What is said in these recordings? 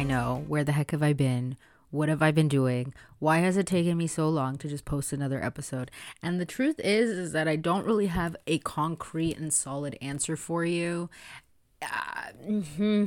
I know. Where the heck have I been? What have I been doing? Why has it taken me so long to just post another episode? And the truth is is that I don't really have a concrete and solid answer for you. Uh, mm-hmm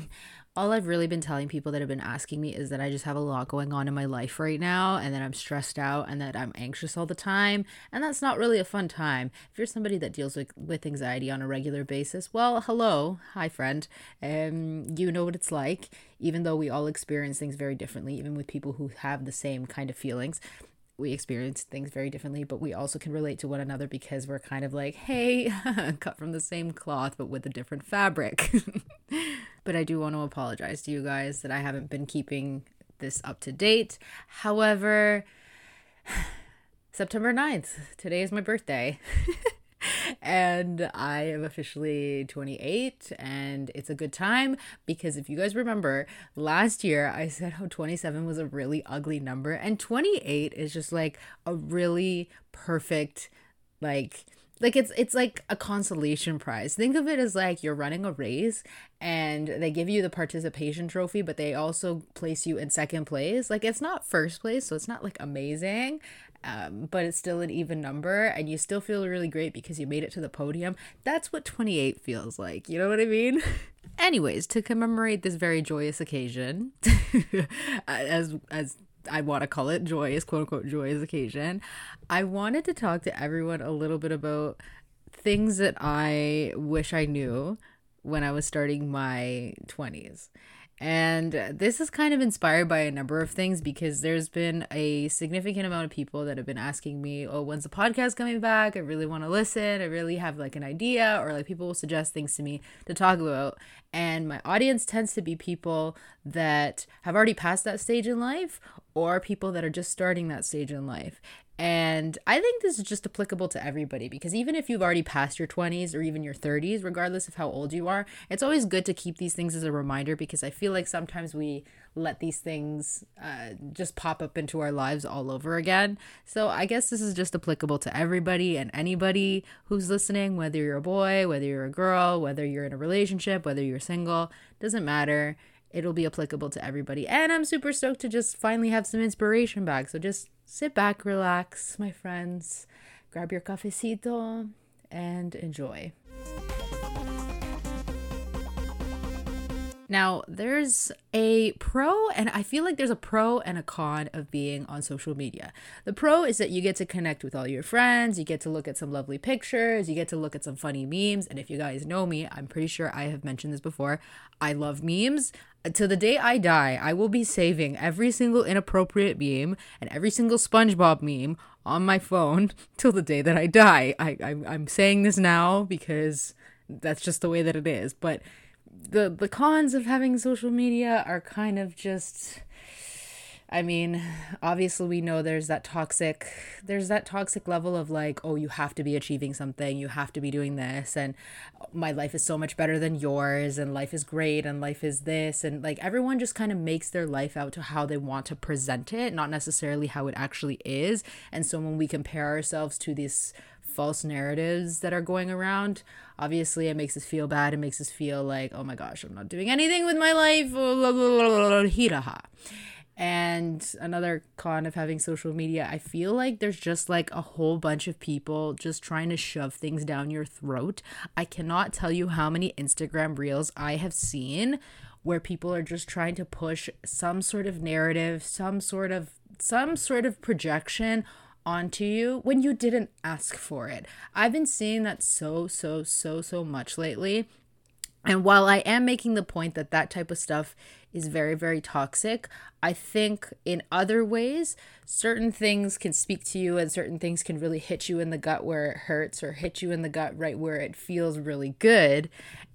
all I've really been telling people that have been asking me is that I just have a lot going on in my life right now and that I'm stressed out and that I'm anxious all the time. And that's not really a fun time. If you're somebody that deals with, with anxiety on a regular basis, well, hello. Hi, friend. Um, you know what it's like, even though we all experience things very differently, even with people who have the same kind of feelings we experience things very differently, but we also can relate to one another because we're kind of like, hey, cut from the same cloth, but with a different fabric. but I do want to apologize to you guys that I haven't been keeping this up to date. However, September 9th, today is my birthday. and I am officially 28 and it's a good time because if you guys remember last year I said how 27 was a really ugly number and 28 is just like a really perfect like like it's it's like a consolation prize. Think of it as like you're running a race and they give you the participation trophy, but they also place you in second place. Like it's not first place, so it's not like amazing. Um, but it's still an even number and you still feel really great because you made it to the podium. That's what 28 feels like. You know what I mean? Anyways, to commemorate this very joyous occasion, as as I want to call it joyous, quote unquote, joyous occasion, I wanted to talk to everyone a little bit about things that I wish I knew when I was starting my 20s. And this is kind of inspired by a number of things because there's been a significant amount of people that have been asking me, Oh, when's the podcast coming back? I really want to listen. I really have like an idea, or like people will suggest things to me to talk about. And my audience tends to be people that have already passed that stage in life or people that are just starting that stage in life. And I think this is just applicable to everybody because even if you've already passed your 20s or even your 30s, regardless of how old you are, it's always good to keep these things as a reminder because I feel like sometimes we let these things uh, just pop up into our lives all over again. So I guess this is just applicable to everybody and anybody who's listening, whether you're a boy, whether you're a girl, whether you're in a relationship, whether you're single, doesn't matter it'll be applicable to everybody. And I'm super stoked to just finally have some inspiration back. So just sit back, relax, my friends, grab your cafecito, and enjoy. Now, there's a pro, and I feel like there's a pro and a con of being on social media. The pro is that you get to connect with all your friends, you get to look at some lovely pictures, you get to look at some funny memes. And if you guys know me, I'm pretty sure I have mentioned this before. I love memes. To the day I die, I will be saving every single inappropriate meme and every single SpongeBob meme on my phone till the day that I die. I, I'm, I'm saying this now because that's just the way that it is. But the the cons of having social media are kind of just I mean, obviously we know there's that toxic there's that toxic level of like, oh, you have to be achieving something, you have to be doing this and my life is so much better than yours and life is great and life is this and like everyone just kind of makes their life out to how they want to present it, not necessarily how it actually is. And so when we compare ourselves to this false narratives that are going around. Obviously, it makes us feel bad. It makes us feel like, oh my gosh, I'm not doing anything with my life. And another con of having social media, I feel like there's just like a whole bunch of people just trying to shove things down your throat. I cannot tell you how many Instagram reels I have seen where people are just trying to push some sort of narrative, some sort of some sort of projection onto you when you didn't ask for it. I've been seeing that so, so, so, so much lately. And while I am making the point that that type of stuff is very, very toxic, I think in other ways, certain things can speak to you and certain things can really hit you in the gut where it hurts or hit you in the gut right where it feels really good.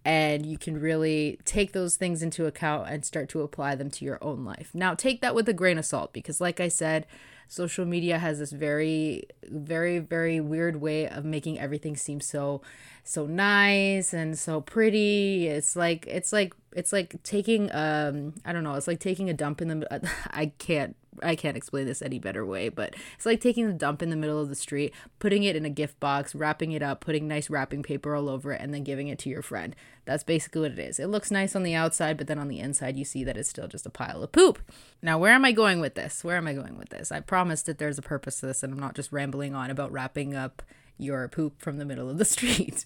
And you can really take those things into account and start to apply them to your own life. Now, take that with a grain of salt because, like I said, social media has this very very very weird way of making everything seem so so nice and so pretty. It's like it's like it's like taking um i don't know it's like taking a dump in the i can't I can't explain this any better way, but it's like taking the dump in the middle of the street, putting it in a gift box, wrapping it up, putting nice wrapping paper all over it, and then giving it to your friend. That's basically what it is. It looks nice on the outside, but then on the inside, you see that it's still just a pile of poop. Now, where am I going with this? Where am I going with this? I promised that there's a purpose to this, and I'm not just rambling on about wrapping up your poop from the middle of the street.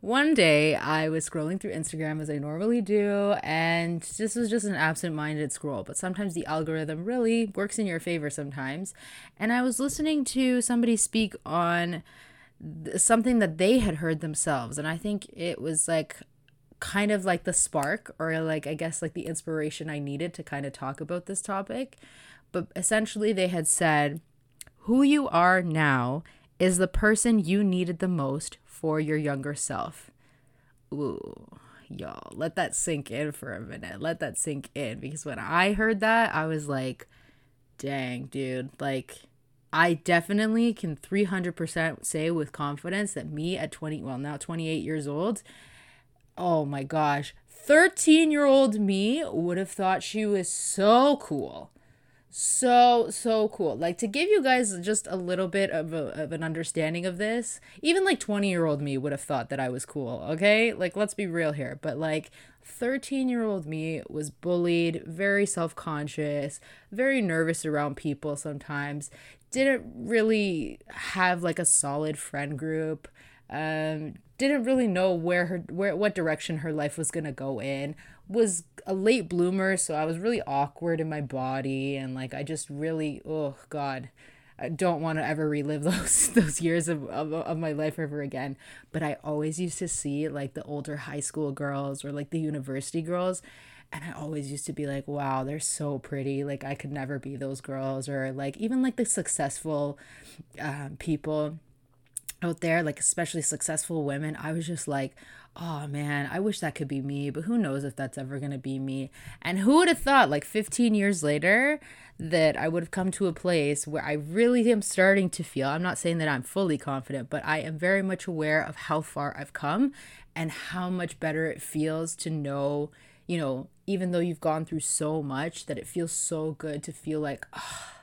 One day I was scrolling through Instagram as I normally do, and this was just an absent minded scroll, but sometimes the algorithm really works in your favor sometimes. And I was listening to somebody speak on something that they had heard themselves, and I think it was like kind of like the spark or like I guess like the inspiration I needed to kind of talk about this topic. But essentially, they had said, Who you are now is the person you needed the most for your younger self. Ooh, y'all, let that sink in for a minute. Let that sink in because when I heard that, I was like, dang, dude, like, I definitely can 300% say with confidence that me at 20, well, now 28 years old, oh my gosh, 13 year old me would have thought she was so cool so so cool. Like to give you guys just a little bit of, a, of an understanding of this even like 20 year old me would have thought that i was cool okay? Like let's be real here but like 13 year old me was bullied very self-conscious very nervous around people sometimes didn't really have like a solid friend group um didn't really know where her where what direction her life was going to go in was a late bloomer, so I was really awkward in my body and like I just really oh god. I don't want to ever relive those those years of, of, of my life ever again. But I always used to see like the older high school girls or like the university girls and I always used to be like, wow, they're so pretty. Like I could never be those girls or like even like the successful um, people out there, like especially successful women. I was just like, oh man, I wish that could be me, but who knows if that's ever to be me. And who would have thought, like 15 years later, that I would have come to a place where I really am starting to feel, I'm not saying that I'm fully confident, but I am very much aware of how far I've come and how much better it feels to know, you know, even though you've gone through so much, that it feels so good to feel like, oh,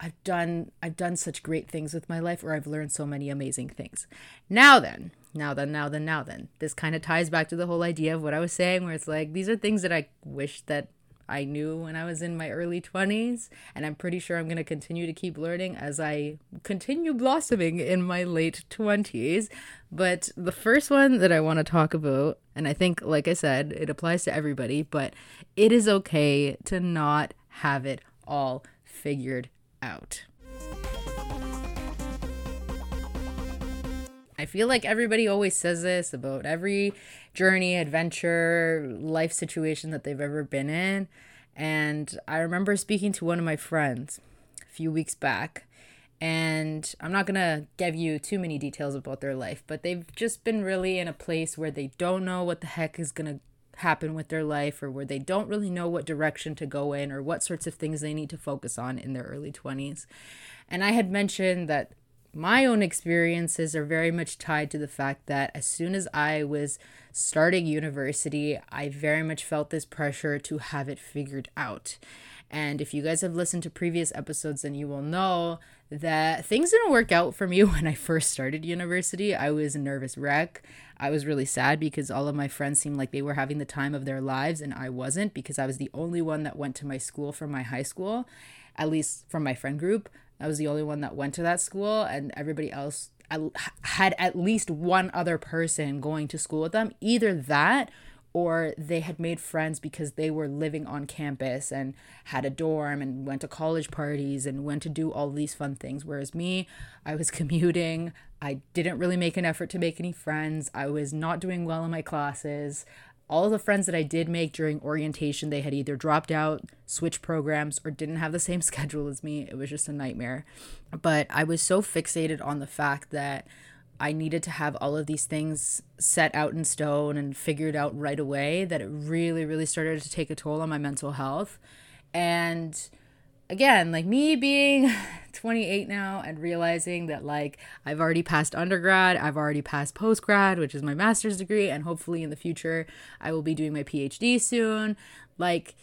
I've done I've done such great things with my life or I've learned so many amazing things. Now then, now then, now then, now then. This kind of ties back to the whole idea of what I was saying, where it's like these are things that I wish that I knew when I was in my early 20s, and I'm pretty sure I'm going to continue to keep learning as I continue blossoming in my late 20s. But the first one that I want to talk about, and I think, like I said, it applies to everybody, but it is okay to not have it all figured out. I feel like everybody always says this about every journey, adventure, life situation that they've ever been in. And I remember speaking to one of my friends a few weeks back, and I'm not gonna give you too many details about their life, but they've just been really in a place where they don't know what the heck is gonna happen with their life or where they don't really know what direction to go in or what sorts of things they need to focus on in their early 20s. And I had mentioned that my own experiences are very much tied to the fact that as soon as I was starting university, I very much felt this pressure to have it figured out. And if you guys have listened to previous episodes, then you will know that things didn't work out for me when I first started university. I was a nervous wreck. I was really sad because all of my friends seemed like they were having the time of their lives, and I wasn't because I was the only one that went to my school from my high school, at least from my friend group. I was the only one that went to that school, and everybody else had at least one other person going to school with them. Either that or they had made friends because they were living on campus and had a dorm and went to college parties and went to do all these fun things. Whereas me, I was commuting. I didn't really make an effort to make any friends. I was not doing well in my classes all the friends that I did make during orientation, they had either dropped out, switched programs, or didn't have the same schedule as me. It was just a nightmare. But I was so fixated on the fact that I needed to have all of these things set out in stone and figured out right away that it really, really started to take a toll on my mental health. And again, like me being 28 now and realizing that like I've already passed undergrad, I've already passed postgrad, which is my master's degree, and hopefully in the future I will be doing my PhD soon. Like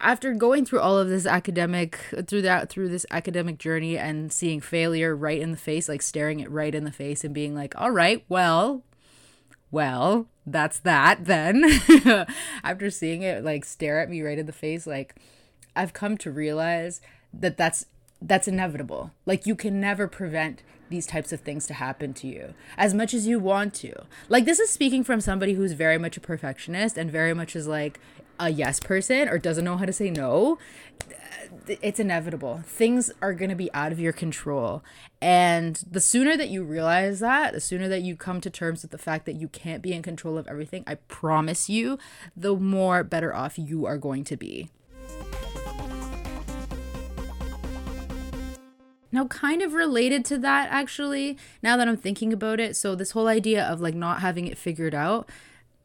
after going through all of this academic through that through this academic journey and seeing failure right in the face like staring it right in the face and being like all right well well that's that then. After seeing it like stare at me right in the face like i've come to realize that that's that's inevitable. Like you can never prevent these types of things to happen to you as much as you want to. Like this is speaking from somebody who's very much a perfectionist and very much is like a yes person or doesn't know how to say no, it's inevitable. Things are going to be out of your control. And the sooner that you realize that, the sooner that you come to terms with the fact that you can't be in control of everything, I promise you, the more better off you are going to be. Now, kind of related to that, actually, now that I'm thinking about it. So, this whole idea of like not having it figured out,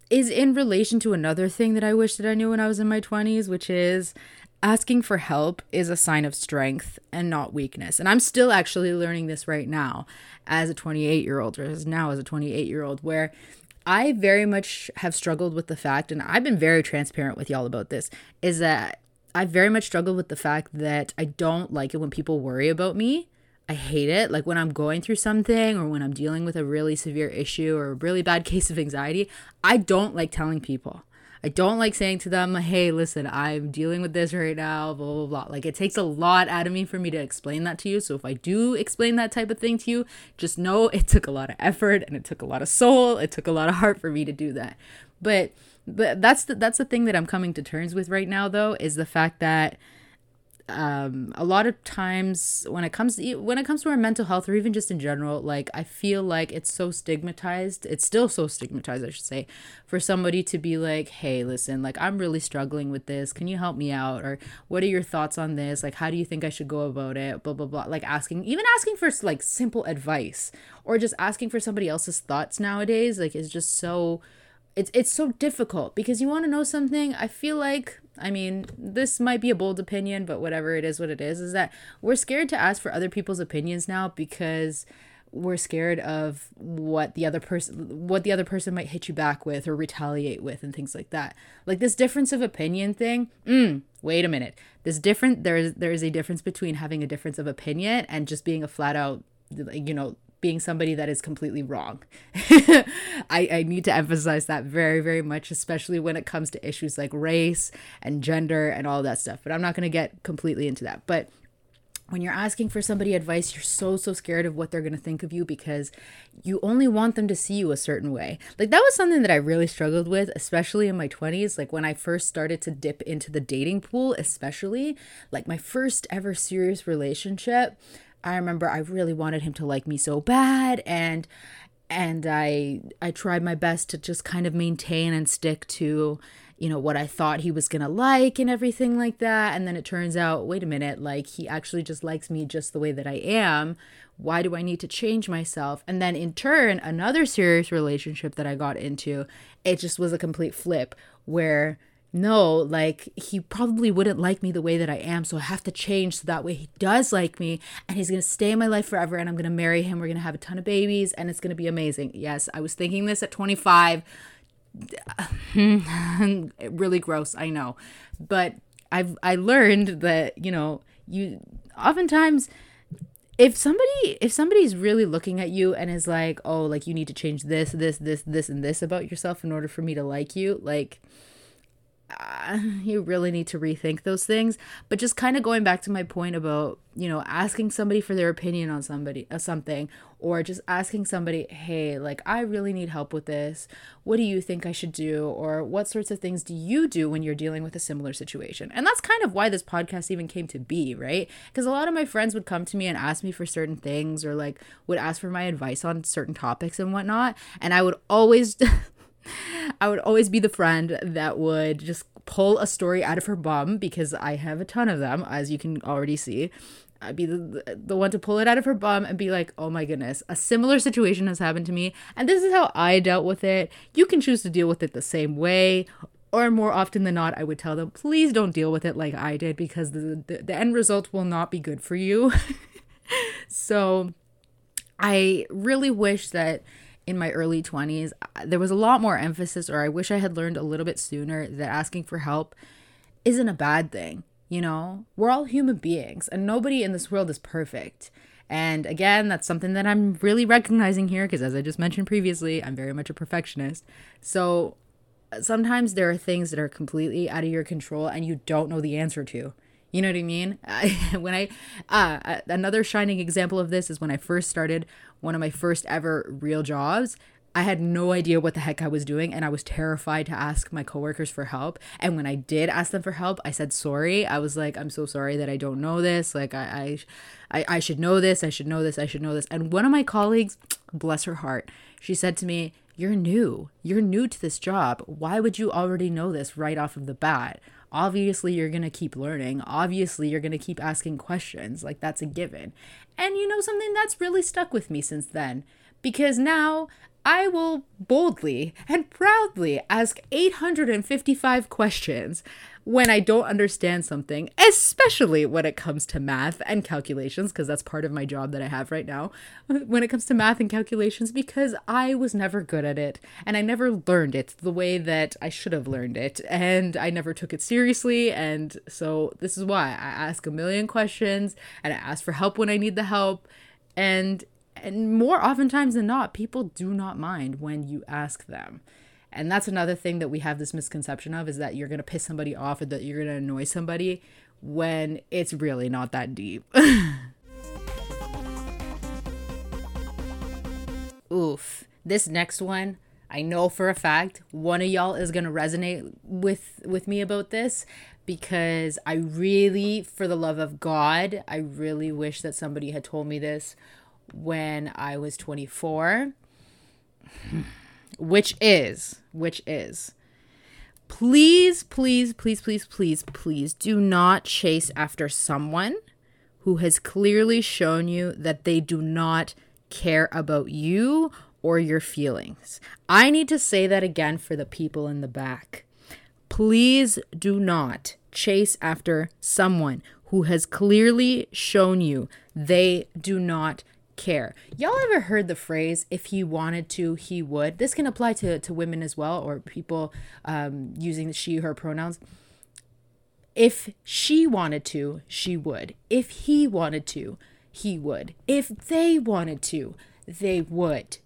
is in relation to another thing that I wish that I knew when I was in my 20s, which is asking for help is a sign of strength and not weakness. And I'm still actually learning this right now as a 28 year old, or as now as a 28 year old, where I very much have struggled with the fact, and I've been very transparent with y'all about this, is that I very much struggled with the fact that I don't like it when people worry about me I hate it. Like when I'm going through something or when I'm dealing with a really severe issue or a really bad case of anxiety, I don't like telling people. I don't like saying to them, hey, listen, I'm dealing with this right now, blah, blah, blah. Like it takes a lot out of me for me to explain that to you. So if I do explain that type of thing to you, just know it took a lot of effort and it took a lot of soul. It took a lot of heart for me to do that. But but that's the, that's the thing that I'm coming to terms with right now though is the fact that um, a lot of times when it comes to, when it comes to our mental health or even just in general like i feel like it's so stigmatized it's still so stigmatized i should say for somebody to be like hey listen like i'm really struggling with this. Can you help me out? Or what are your thoughts on this? Like how do you think i should go about it? Blah blah blah. Like asking even asking for like simple advice or just asking for somebody else's thoughts nowadays like is just so it's it's so difficult because you want to know something. I feel like I mean, this might be a bold opinion, but whatever it is, what it is, is that we're scared to ask for other people's opinions now because we're scared of what the other person what the other person might hit you back with or retaliate with and things like that. Like this difference of opinion thing mm, wait a minute. This different there is there is a difference between having a difference of opinion and just being a flat out you know being somebody that is completely wrong. I, I need to emphasize that very, very much, especially when it comes to issues like race and gender and all that stuff. But I'm not going to get completely into that. But when you're asking for somebody advice, you're so, so scared of what they're going to think of you because you only want them to see you a certain way. Like, that was something that I really struggled with, especially in my 20s. Like, when I first started to dip into the dating pool, especially, like my first ever serious relationship. I remember I really wanted him to like me so bad and and I I tried my best to just kind of maintain and stick to you know what I thought he was going to like and everything like that. And then it turns out wait a minute like he actually just likes me just the way that I am. Why do I need to change myself? And then in turn another serious relationship that I got into it just was a complete flip where no, like he probably wouldn't like me the way that I am, so I have to change so that way he does like me and he's gonna stay in my life forever and I'm gonna marry him. We're gonna have a ton of babies and it's gonna be amazing. Yes, I was thinking this at 25. really gross, I know. But I've I learned that, you know, you oftentimes if somebody if somebody's really looking at you and is like, "Oh, like you need to change this, this, this, this and this about yourself in order for me to like you," like uh, you really need to rethink those things. But just kind of going back to my point about, you know, asking somebody for their opinion on somebody, uh, something, or just asking somebody, hey, like, I really need help with this. What do you think I should do? Or what sorts of things do you do when you're dealing with a similar situation? And that's kind of why this podcast even came to be, right? Because a lot of my friends would come to me and ask me for certain things or like would ask for my advice on certain topics and whatnot. And I would always. I would always be the friend that would just pull a story out of her bum because I have a ton of them, as you can already see. I'd be the, the one to pull it out of her bum and be like, oh my goodness, a similar situation has happened to me. And this is how I dealt with it. You can choose to deal with it the same way. Or more often than not, I would tell them, please don't deal with it like I did because the, the, the end result will not be good for you. so I really wish that in my early 20s, there was a lot more emphasis, or I wish I had learned a little bit sooner that asking for help isn't a bad thing. You know, we're all human beings and nobody in this world is perfect. And again, that's something that I'm really recognizing here because, as I just mentioned previously, I'm very much a perfectionist. So uh, sometimes there are things that are completely out of your control and you don't know the answer to. You know what I mean? I, when I, uh, another shining example of this is when I first started one of my first ever real jobs. I had no idea what the heck I was doing and I was terrified to ask my coworkers for help. And when I did ask them for help, I said sorry. I was like, I'm so sorry that I don't know this. Like I I I, I should know this. I should know this. I should know this. And one of my colleagues, bless her heart, she said to me, You're new. You're new to this job. Why would you already know this right off of the bat? Obviously, you're going to keep learning. Obviously, you're going to keep asking questions. Like, that's a given. And you know, something that's really stuck with me since then. Because now I will boldly and proudly ask 855 questions when I don't understand something, especially when it comes to math and calculations, because that's part of my job that I have right now. When it comes to math and calculations, because I was never good at it and I never learned it the way that I should have learned it, and I never took it seriously. And so, this is why I ask a million questions and I ask for help when I need the help. And and more oftentimes than not, people do not mind when you ask them. And that's another thing that we have this misconception of is that you're going to piss somebody off or that you're going to annoy somebody when it's really not that deep. Oof. This next one, I know for a fact one of y'all is going to resonate with with me about this because I really for the love of God, I really wish that somebody had told me this when I was 24, hmm. Which is, which is, please, please, please, please, please, please do not chase after someone who has clearly shown you that they do not care about you or your feelings. I need to say that again for the people in the back. Please do not chase after someone who has clearly shown you they do not care. Y'all ever heard the phrase, if he wanted to, he would? This can apply to, to women as well, or people um, using she, her pronouns. If she wanted to, she would. If he wanted to, he would. If they wanted to, they would.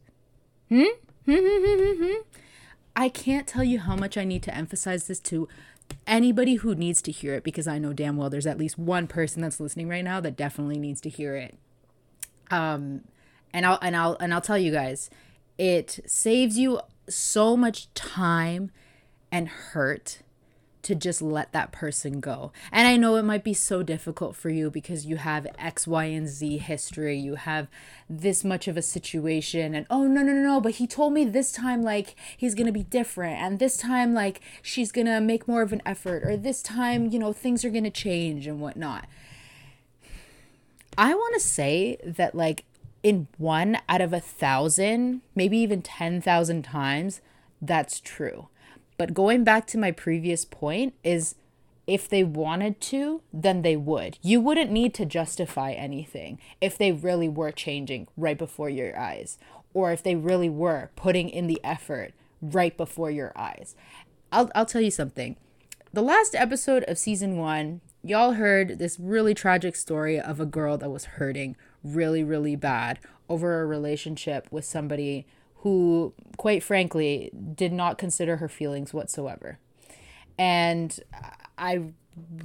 Hmm? I can't tell you how much I need to emphasize this to anybody who needs to hear it because I know damn well there's at least one person that's listening right now that definitely needs to hear it. Um, and I'll and I'll and I'll tell you guys, it saves you so much time and hurt to just let that person go. And I know it might be so difficult for you because you have X, Y, and Z history. You have this much of a situation, and oh, no, no, no, no, but he told me this time, like, he's gonna be different, and this time, like, she's gonna make more of an effort, or this time, you know, things are gonna change and whatnot. I want to say that, like, in one out of a thousand, maybe even 10,000 times, that's true. But going back to my previous point, is if they wanted to, then they would. You wouldn't need to justify anything if they really were changing right before your eyes, or if they really were putting in the effort right before your eyes. I'll, I'll tell you something. The last episode of season one, y'all heard this really tragic story of a girl that was hurting really, really bad over a relationship with somebody who, quite frankly, did not consider her feelings whatsoever. And I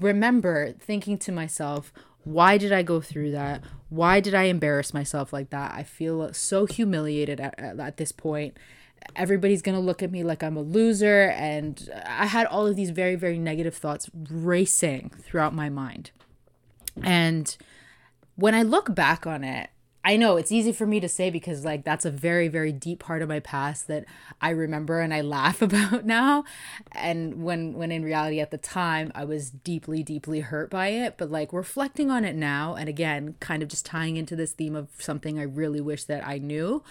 remember thinking to myself, why did I go through that? Why did I embarrass myself like that? I feel so humiliated at, at, at this point everybody's going to look at me like I'm a loser. And I had all of these very, very negative thoughts racing throughout my mind. And when I look back on it, I know it's easy for me to say because like that's a very very deep part of my past that I remember and I laugh about now and when when in reality at the time I was deeply deeply hurt by it but like reflecting on it now and again kind of just tying into this theme of something I really wish that I knew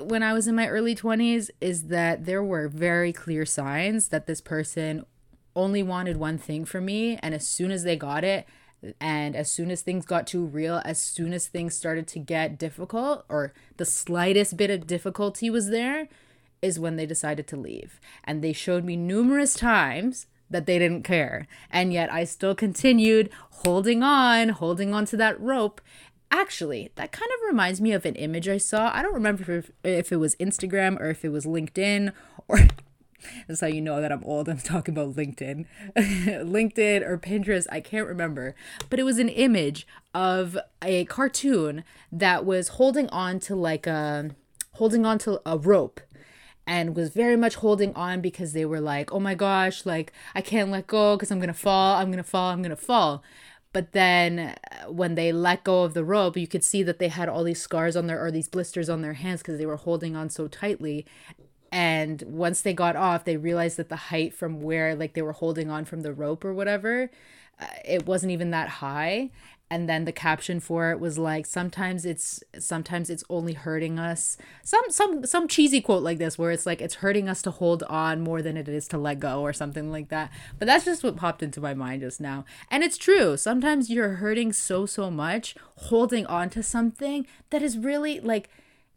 when I was in my early 20s is that there were very clear signs that this person only wanted one thing from me. And as soon as they got it, and as soon as things got too real, as soon as things started to get difficult, or the slightest bit of difficulty was there, is when they decided to leave. And they showed me numerous times that they didn't care. And yet I still continued holding on, holding on to that rope. Actually, that kind of reminds me of an image I saw. I don't remember if, if it was Instagram or if it was LinkedIn or that's how you know that I'm old. I'm talking about LinkedIn. LinkedIn or Pinterest, I can't remember. But it was an image of a cartoon that was holding on to like a holding on to a rope and was very much holding on because they were like, "Oh my gosh, like I can't let go because I'm going to fall. I'm going to fall. I'm going to fall." But then uh, when they let go of the rope, you could see that they had all these scars on their or these blisters on their hands because they were holding on so tightly. And once they got off they realized that the height from where like they were holding on from the rope or whatever uh, it wasn't even that high and then the caption for it was like sometimes it's sometimes it's only hurting us. Some some some cheesy quote like this where it's like it's hurting us to hold on more than it is to let go or something like that. But that's just what popped into my mind just now. And it's true. Sometimes you're hurting so so much holding on to something that is really like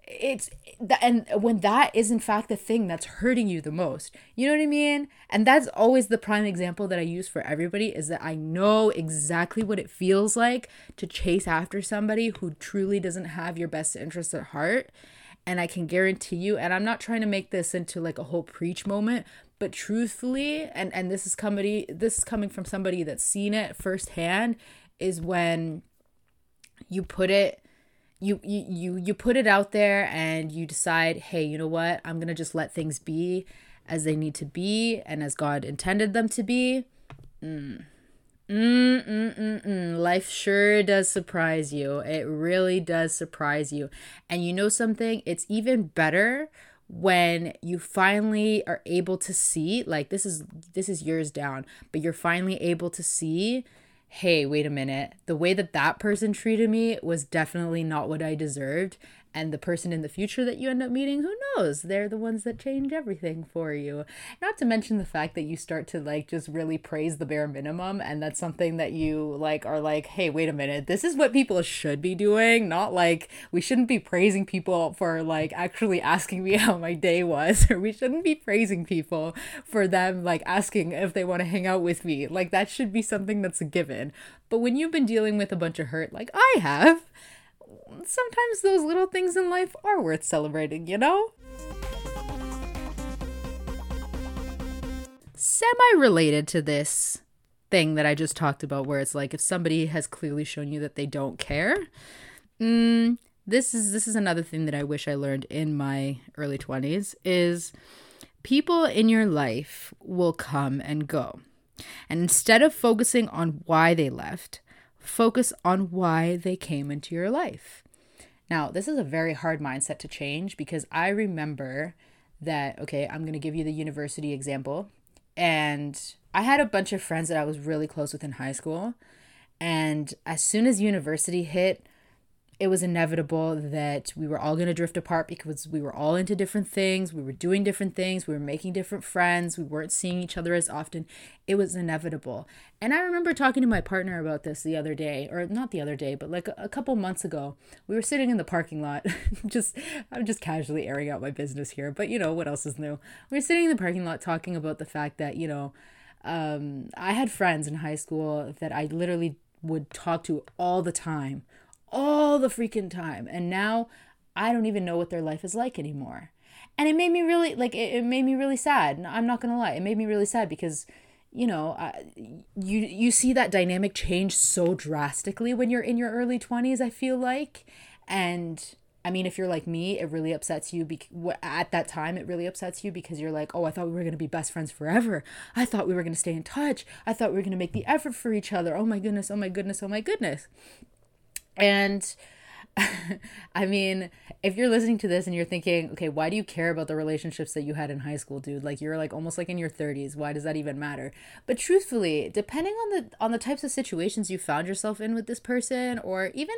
it's that and when that is in fact the thing that's hurting you the most you know what i mean? And that's always the prime example that i use for everybody is that i know exactly what it feels like to chase after somebody who truly doesn't have your best interest at heart. And i can guarantee you and i'm not trying to make this into like a whole preach moment but truthfully and and this is coming this is coming from somebody that's seen it firsthand is when you put it you you you you put it out there and you decide hey you know what i'm gonna just let things be as they need to be and as god intended them to be mm. Mm, mm, mm, mm. Life sure does surprise you. It really does surprise you. And you know something? It's even better when you finally are able to see like this is this is years down, but you're finally able to see hey, wait a minute, the way that that person treated me was definitely not what I deserved and the person in the future that you end up meeting who knows? They're the ones that change everything for you. Not to mention the fact that you start to like just really praise the bare minimum and that's something that you like are like hey wait a minute. This is what people should be doing not like we shouldn't be praising people for like actually asking me how my day was. Or we shouldn't be praising people for them like asking if they want to hang out with me. Like that should be something that's a given. But when you've been dealing with a bunch of hurt like I have sometimes those little things in life are worth celebrating, you know? Semi related to this thing that I just talked about, where it's like if somebody has clearly shown you that they don't care, mm, this is this is another thing that I wish I learned in my early 20s is people in your life will come and go. And instead of focusing on why they left, focus on why they came into your life. Now, this is a very hard mindset to change because I remember that, okay, I'm going to give you the university example. And I had a bunch of friends that I was really close with in high school. And as soon as university hit, it was inevitable that we were all going to drift apart because we were all into different things. We were doing different things. We were making different friends. We weren't seeing each other as often. It was inevitable. And I remember talking to my partner about this the other day, or not the other day, but like a, couple months ago. We were sitting in the parking lot. just, I'm just casually airing out my business here, but you know, what else is new? We were sitting in the parking lot talking about the fact that, you know, um, I had friends in high school that I literally would talk to all the time all the freaking time. And now I don't even know what their life is like anymore. And it made me really, like, it, it made me really sad. I'm not going to lie. It made me really sad because, you know, you, you see that dynamic change so drastically when you're in your early 20s, I feel like. And I mean, if you're like me, it really upsets you. Be- at that time, it really upsets you because you're like, oh, I thought we were going to be best friends forever. I thought we were going to stay in touch. I thought we were going to make the effort for each other. Oh my goodness, oh my goodness, oh my goodness. And I mean, if you're listening to this and you're thinking, okay, why do you care about the relationships that you had in high school, dude? Like you're like almost like in your 30s. Why does that even matter? But truthfully, depending on the on the types of situations you found yourself in with this person or even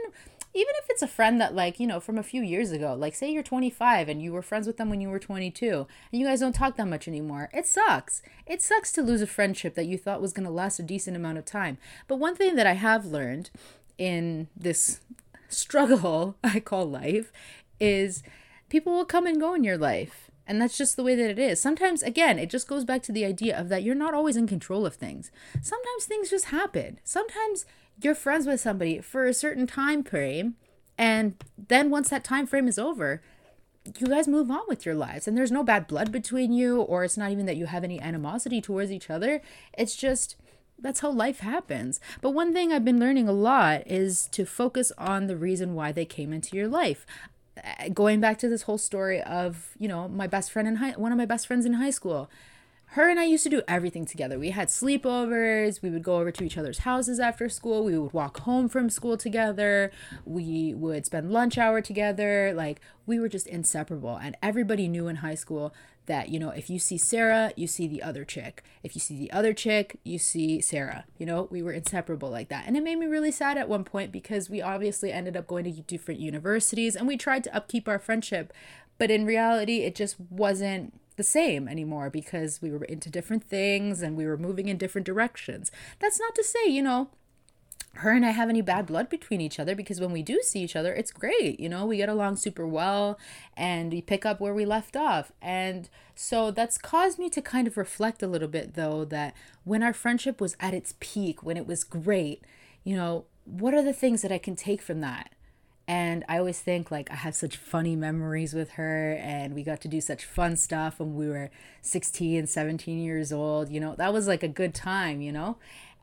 even if it's a friend that like, you know, from a few years ago, like say you're 25 and you were friends with them when you were 22 and you guys don't talk that much anymore. It sucks. It sucks to lose a friendship that you thought was going to last a decent amount of time. But one thing that I have learned in this struggle I call life is people will come and go in your life. And that's just the way that it is. Sometimes, again, it just goes back to the idea of that you're not always in control of things. Sometimes things just happen. Sometimes you're friends with somebody for a certain time frame, and then once that time frame is over, you guys move on with your lives and there's no bad blood between you or it's not even that you have any animosity towards each other it's just that's how life happens. But one thing I've been learning a lot is to focus on the reason why they came into your life. Uh, going back to this whole story of, you know, my best friend in high one of my best friends in high school. Her and I used to do everything together. We had sleepovers, we would go over to each other's houses after school, we would walk home from school together, we would spend lunch hour together. Like we were just inseparable. And everybody knew in high school that you know if you see sarah you see the other chick. If you see the other chick you see sarah. You know we were inseparable like that. And it made me really sad at one point because we obviously ended up going to different universities and we tried to upkeep our friendship. But in reality it just wasn't the same anymore because we were into different things and we were moving in different directions that's not to say you know her and I have any bad blood between each other because when we do see each other, it's great. You know, we get along super well and we pick up where we left off. And so that's caused me to kind of reflect a little bit, though, that when our friendship was at its peak, when it was great, you know, what are the things that I can take from that? And I always think like I have such funny memories with her and we got to do such fun stuff when we were 16, and 17 years old. You know, that was like a good time, you know?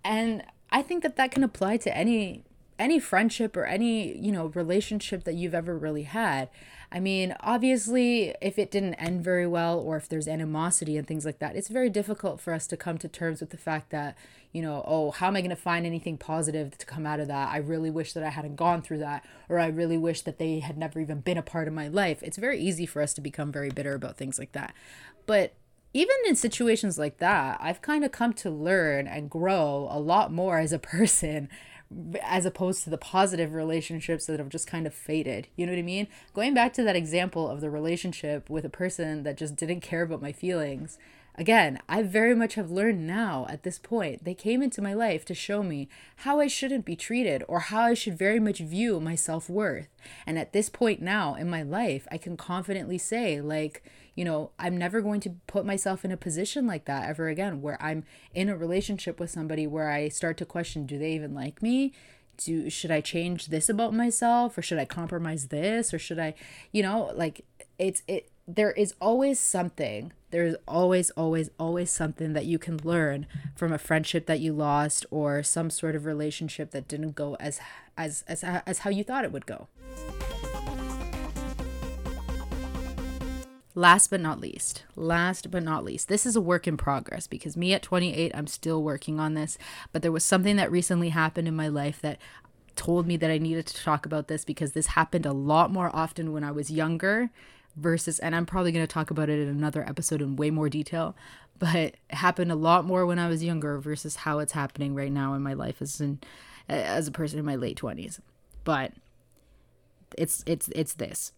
And I think that that can apply to any any friendship or any, you know, relationship that you've ever really had. I mean, obviously, if it didn't end very well or if there's animosity and things like that, it's very difficult for us to come to terms with the fact that, you know, oh, how am I going to find anything positive to come out of that? I really wish that I hadn't gone through that, or I really wish that they had never even been a part of my life. It's very easy for us to become very bitter about things like that. But even in situations like that, I've kind of come to learn and grow a lot more as a person as opposed to the positive relationships that have just kind of faded. You know what I mean? Going back to that example of the relationship with a person that just didn't care about my feelings. Again, I very much have learned now at this point. They came into my life to show me how I shouldn't be treated or how I should very much view my self worth. And at this point now in my life, I can confidently say, like, you know, I'm never going to put myself in a position like that ever again where I'm in a relationship with somebody where I start to question do they even like me? Do should I change this about myself or should I compromise this or should I, you know, like it's it there is always something there's always always always something that you can learn from a friendship that you lost or some sort of relationship that didn't go as as as, as how you thought it would go last but not least, last but not least, this is a work in progress because me at 28, I'm still working on this. But there was something that recently happened in my life that told me that I needed to talk about this because this happened a lot more often when I was younger versus, and I'm probably going to talk about it in another episode in way more detail, but it happened a lot more when I was younger versus how it's happening right now in my life as an as a person in my late 20s. But it's it's it's this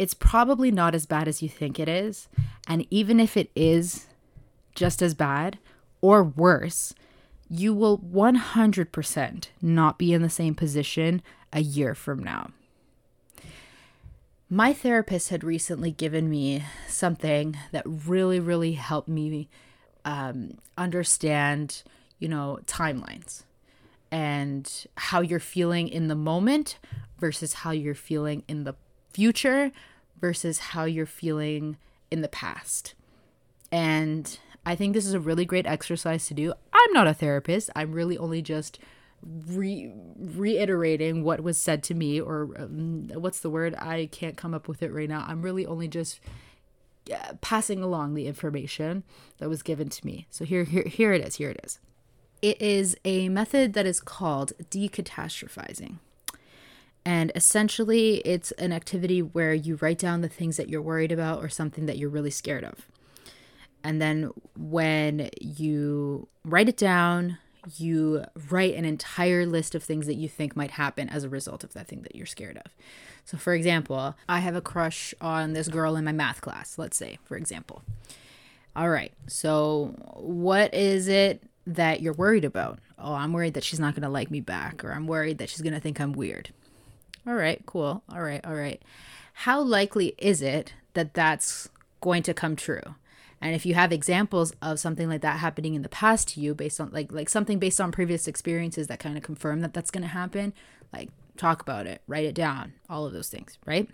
it's probably not as bad as you think it is. And even if it is just as bad or worse, you will 100% not be in the same position a year from now. My therapist had recently given me something that really, really helped me um, understand, you know, timelines and how you're feeling in the moment versus how you're feeling in the future versus how you're feeling in the past. And I think this is a really great exercise to do. I'm not a therapist. I'm really only just re- reiterating what was said to me or um, what's the word? I can't come up with it right now. I'm really only just uh, passing along the information that was given to me. So here here here it is. Here it is. It is a method that is called decatastrophizing. And essentially, it's an activity where you write down the things that you're worried about or something that you're really scared of. And then when you write it down, you write an entire list of things that you think might happen as a result of that thing that you're scared of. So, for example, I have a crush on this girl in my math class, let's say, for example. All right, so what is it that you're worried about? Oh, I'm worried that she's not going to like me back, or I'm worried that she's going to think I'm weird. All right, cool. All right, all right. How likely is it that that's going to come true. And if you have examples of something like that happening in the past to you based on like like something based on previous experiences that kind of confirm that that's going to happen, like talk about it, write it down, all of those things, right?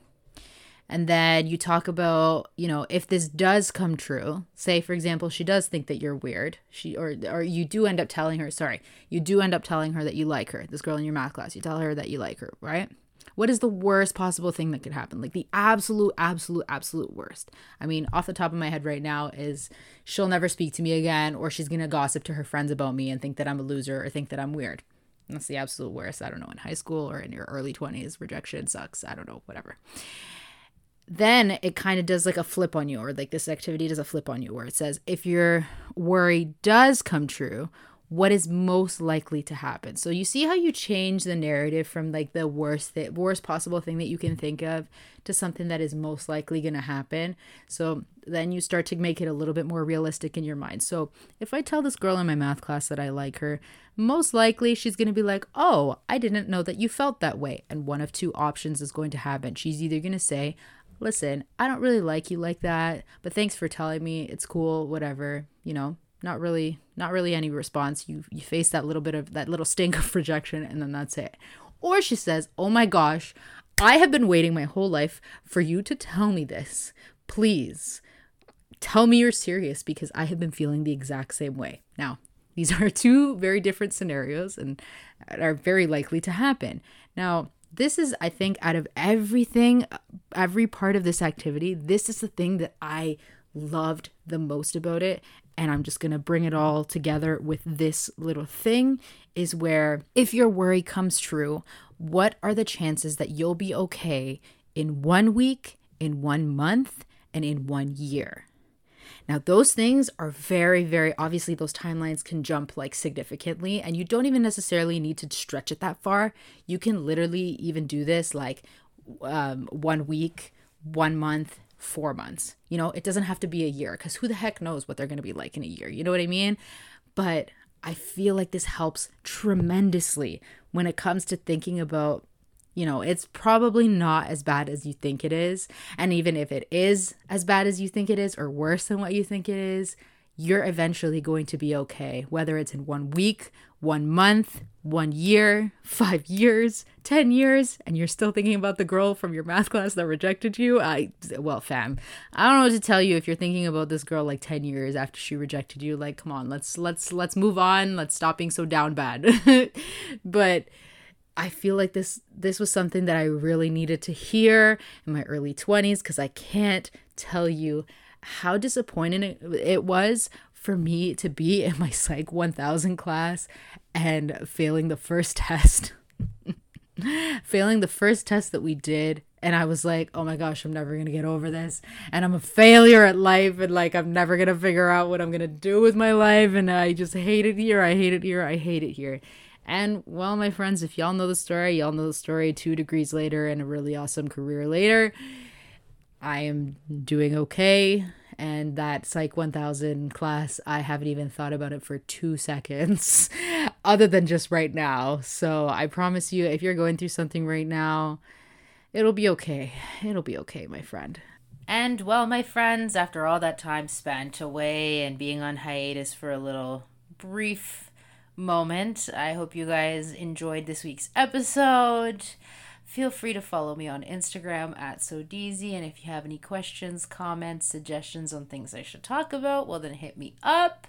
And then you talk about, you know, if this does come true, say for example, she does think that you're weird, she or or you do end up telling her, sorry, you do end up telling her that you like her, this girl in your math class, you tell her that you like her, right? What is the worst possible thing that could happen? Like the absolute, absolute, absolute worst. I mean, off the top of my head right now is she'll never speak to me again, or she's gonna gossip to her friends about me and think that I'm a loser or think that I'm weird. That's the absolute worst. I don't know, in high school or in your early 20s, rejection sucks. I don't know, whatever. Then it kind of does like a flip on you, or like this activity does a flip on you, where it says, if your worry does come true, what is most likely to happen. So you see how you change the narrative from like the worst th- worst possible thing that you can think of to something that is most likely going to happen. So then you start to make it a little bit more realistic in your mind. So if I tell this girl in my math class that I like her, most likely she's going to be like, "Oh, I didn't know that you felt that way." And one of two options is going to happen. She's either going to say, "Listen, I don't really like you like that, but thanks for telling me. It's cool, whatever, you know, not really not really any response. You you face that little bit of that little stink of rejection and then that's it. Or she says oh my gosh i have been waiting my whole life for you to tell me this. Please tell me you're serious because i have been feeling the exact same way. Now these are two very different scenarios and are very likely to happen. Now this is i think out of everything every part of this activity this is the thing that i loved the most about it and I'm just going to bring it all together with this little thing is where if your worry comes true, what are the chances that you'll be okay in one week, in one month, and in one year? Now, those things are very, very obviously, those timelines can jump like significantly, and you don't even necessarily need to stretch it that far. You can literally even do this like um, one week, one month, four months. You know, it doesn't have to be a year because who the heck knows what they're going to be like in a year? You know what I mean? But I feel like this helps tremendously when it comes to thinking about, you know, it's probably not as bad as you think it is. And even if it is as bad as you think it is or worse than what you think it is, you're eventually going to be okay, whether it's in one week, one month, one year, five years, 10 years, and you're still thinking about the girl from your math class that rejected you. I, well, fam, I don't know what to tell you if you're thinking about this girl like 10 years after she rejected you. Like, come on, let's, let's, let's move on. Let's stop being so down bad. but, I feel like this this was something that I really needed to hear in my early 20s cuz I can't tell you how disappointing it, it was for me to be in my Psych 1000 class and failing the first test. failing the first test that we did. And I was like, oh my gosh, I'm never going to get over this. And I'm a failure at life. And like, I'm never going to figure out what I'm going to do with my life. And I just hate it here. I hate it here. I hate it here. And well, my friends, if y'all know the story, y'all know the story two degrees later and a really awesome career later. I am doing okay. And that Psych 1000 class, I haven't even thought about it for two seconds, other than just right now. So I promise you, if you're going through something right now, it'll be okay. It'll be okay, my friend. And well, my friends, after all that time spent away and being on hiatus for a little brief moment, I hope you guys enjoyed this week's episode. Feel free to follow me on Instagram at SoDeezy. And if you have any questions, comments, suggestions on things I should talk about, well, then hit me up.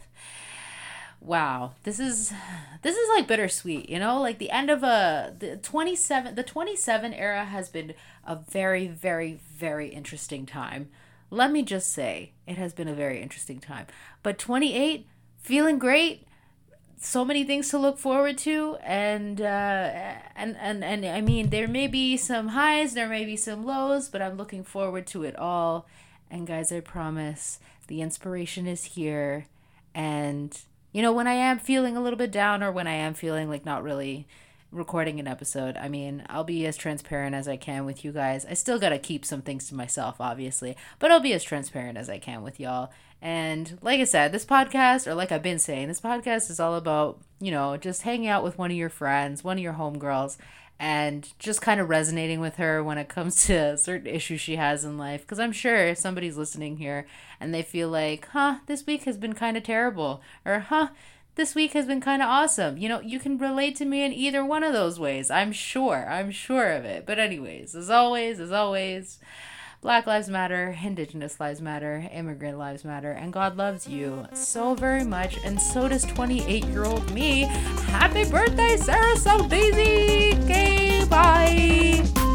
Wow, this is this is like bittersweet, you know. Like the end of a the twenty seven the twenty seven era has been a very very very interesting time. Let me just say, it has been a very interesting time. But twenty eight, feeling great so many things to look forward to and uh, and and and I mean there may be some highs there may be some lows but I'm looking forward to it all. And guys I promise the inspiration is here. And you know when I am feeling a little bit down or when I am feeling like not really recording an episode. I mean I'll be as transparent as I can with you guys. I still got to keep some things to myself obviously but I'll be as transparent as I can with y'all. And like I said, this podcast, or like I've been saying, this podcast is all about, you know, just hanging out with one of your friends, one of your homegirls, and just kind of resonating with her when it comes to certain issues she has in life. Because I'm sure if somebody's listening here and they feel like, huh, this week has been kind of terrible, or huh, this week has been kind of awesome. You know, you can relate to me in either one of those ways. I'm sure. I'm sure of it. But, anyways, as always, as always, Black Lives Matter, Indigenous Lives Matter, Immigrant Lives Matter, and God loves you so very much, and so does 28 year old me. Happy birthday, Sarah So Daisy! Okay, bye!